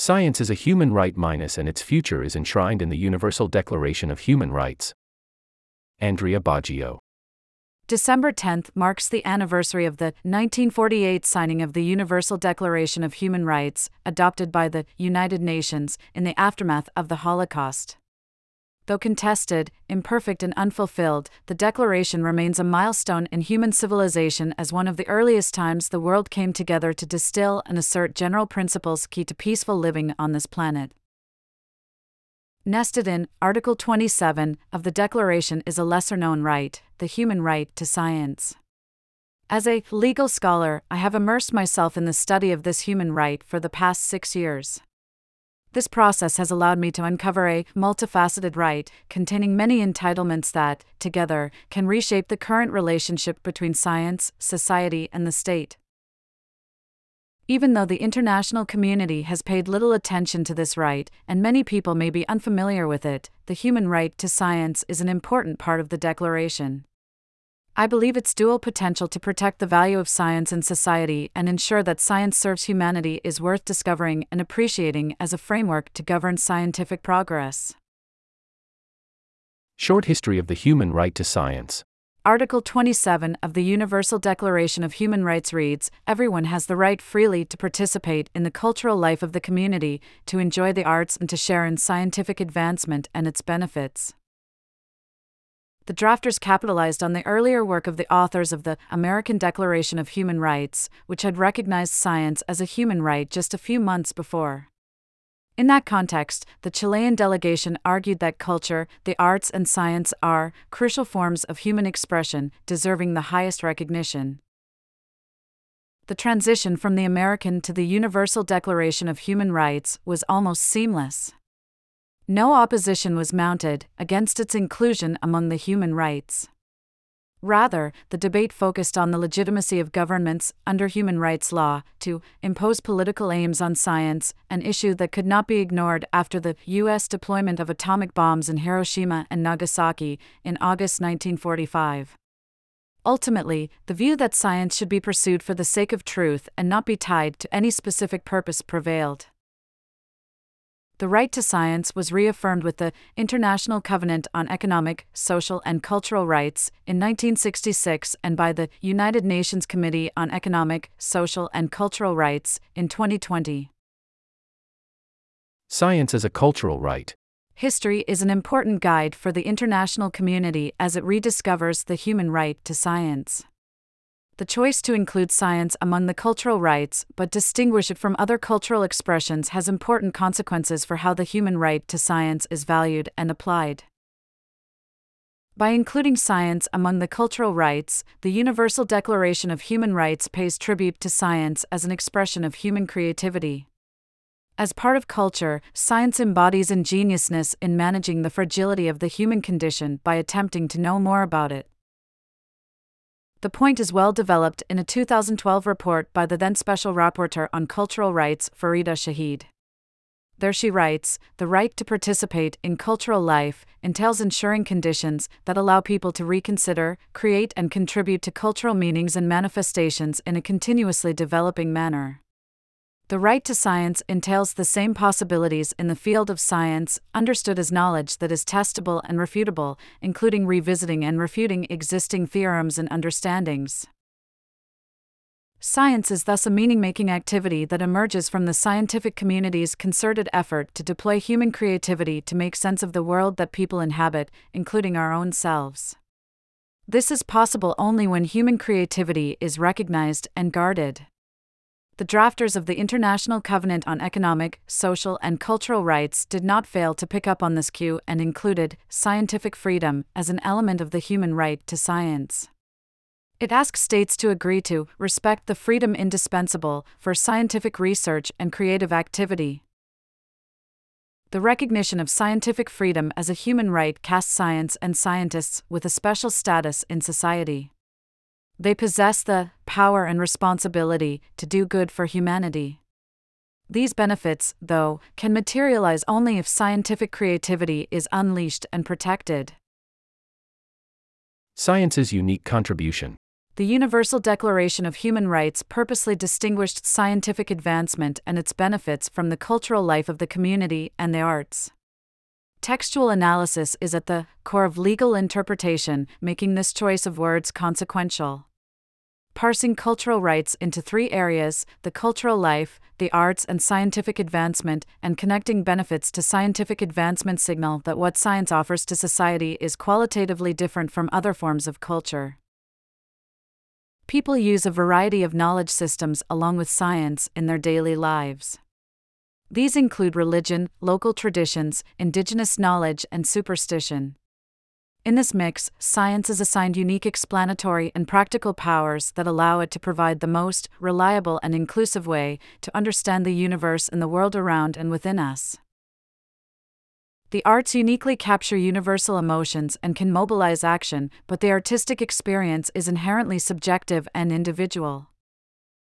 Science is a human right minus and its future is enshrined in the Universal Declaration of Human Rights. Andrea Boggio. December 10th marks the anniversary of the 1948 signing of the Universal Declaration of Human Rights, adopted by the United Nations in the aftermath of the Holocaust. Though contested, imperfect, and unfulfilled, the Declaration remains a milestone in human civilization as one of the earliest times the world came together to distill and assert general principles key to peaceful living on this planet. Nested in Article 27 of the Declaration is a lesser known right, the human right to science. As a legal scholar, I have immersed myself in the study of this human right for the past six years. This process has allowed me to uncover a multifaceted right containing many entitlements that, together, can reshape the current relationship between science, society, and the state. Even though the international community has paid little attention to this right, and many people may be unfamiliar with it, the human right to science is an important part of the Declaration. I believe its dual potential to protect the value of science in society and ensure that science serves humanity is worth discovering and appreciating as a framework to govern scientific progress. Short History of the Human Right to Science. Article 27 of the Universal Declaration of Human Rights reads Everyone has the right freely to participate in the cultural life of the community, to enjoy the arts, and to share in scientific advancement and its benefits the drafters capitalized on the earlier work of the authors of the American Declaration of Human Rights, which had recognized science as a human right just a few months before. In that context, the Chilean delegation argued that culture, the arts, and science are crucial forms of human expression, deserving the highest recognition. The transition from the American to the Universal Declaration of Human Rights was almost seamless. No opposition was mounted against its inclusion among the human rights. Rather, the debate focused on the legitimacy of governments, under human rights law, to impose political aims on science, an issue that could not be ignored after the U.S. deployment of atomic bombs in Hiroshima and Nagasaki in August 1945. Ultimately, the view that science should be pursued for the sake of truth and not be tied to any specific purpose prevailed the right to science was reaffirmed with the International Covenant on Economic, Social, and Cultural Rights in 1966 and by the United Nations Committee on Economic, Social, and Cultural Rights in 2020. Science as a cultural right. History is an important guide for the international community as it rediscovers the human right to science the choice to include science among the cultural rights but distinguish it from other cultural expressions has important consequences for how the human right to science is valued and applied. By including science among the cultural rights, the Universal Declaration of Human Rights pays tribute to science as an expression of human creativity. As part of culture, science embodies ingeniousness in managing the fragility of the human condition by attempting to know more about it. The point is well developed in a 2012 report by the then Special Rapporteur on Cultural Rights, Farida Shaheed. There she writes The right to participate in cultural life entails ensuring conditions that allow people to reconsider, create, and contribute to cultural meanings and manifestations in a continuously developing manner. The right to science entails the same possibilities in the field of science, understood as knowledge that is testable and refutable, including revisiting and refuting existing theorems and understandings. Science is thus a meaning making activity that emerges from the scientific community's concerted effort to deploy human creativity to make sense of the world that people inhabit, including our own selves. This is possible only when human creativity is recognized and guarded the drafters of the International Covenant on Economic, Social, and Cultural Rights did not fail to pick up on this cue and included scientific freedom as an element of the human right to science. It asks states to agree to respect the freedom indispensable for scientific research and creative activity. The recognition of scientific freedom as a human right casts science and scientists with a special status in society. They possess the power and responsibility to do good for humanity. These benefits, though, can materialize only if scientific creativity is unleashed and protected. Science's unique contribution. The Universal Declaration of Human Rights purposely distinguished scientific advancement and its benefits from the cultural life of the community and the arts. Textual analysis is at the core of legal interpretation, making this choice of words consequential. Parsing cultural rights into three areas the cultural life, the arts, and scientific advancement, and connecting benefits to scientific advancement signal that what science offers to society is qualitatively different from other forms of culture. People use a variety of knowledge systems along with science in their daily lives. These include religion, local traditions, indigenous knowledge, and superstition. In this mix, science is assigned unique explanatory and practical powers that allow it to provide the most reliable and inclusive way to understand the universe and the world around and within us. The arts uniquely capture universal emotions and can mobilize action, but the artistic experience is inherently subjective and individual.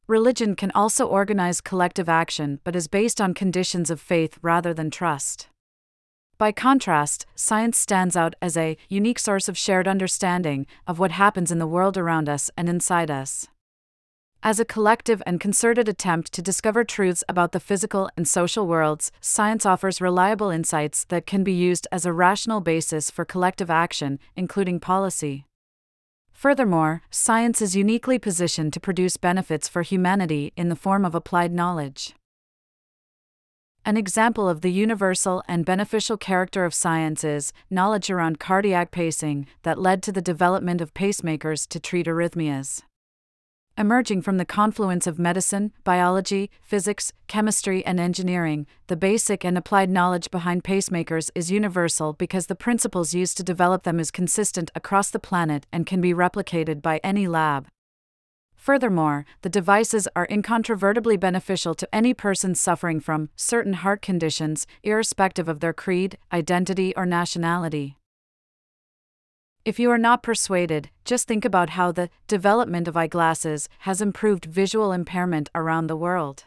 Religion can also organize collective action but is based on conditions of faith rather than trust. By contrast, science stands out as a unique source of shared understanding of what happens in the world around us and inside us. As a collective and concerted attempt to discover truths about the physical and social worlds, science offers reliable insights that can be used as a rational basis for collective action, including policy. Furthermore, science is uniquely positioned to produce benefits for humanity in the form of applied knowledge. An example of the universal and beneficial character of science is knowledge around cardiac pacing that led to the development of pacemakers to treat arrhythmias. Emerging from the confluence of medicine, biology, physics, chemistry, and engineering, the basic and applied knowledge behind pacemakers is universal because the principles used to develop them is consistent across the planet and can be replicated by any lab. Furthermore, the devices are incontrovertibly beneficial to any person suffering from certain heart conditions, irrespective of their creed, identity, or nationality. If you are not persuaded, just think about how the development of eyeglasses has improved visual impairment around the world.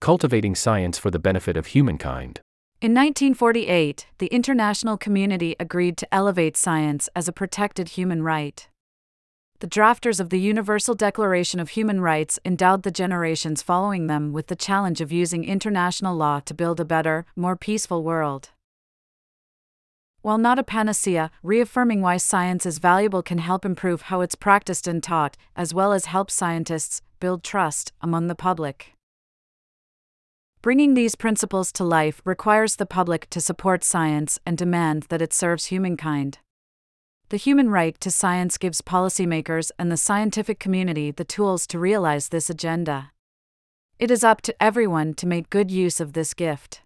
Cultivating science for the benefit of humankind. In 1948, the international community agreed to elevate science as a protected human right. The drafters of the Universal Declaration of Human Rights endowed the generations following them with the challenge of using international law to build a better, more peaceful world. While not a panacea, reaffirming why science is valuable can help improve how it's practiced and taught, as well as help scientists build trust among the public. Bringing these principles to life requires the public to support science and demand that it serves humankind. The human right to science gives policymakers and the scientific community the tools to realize this agenda. It is up to everyone to make good use of this gift.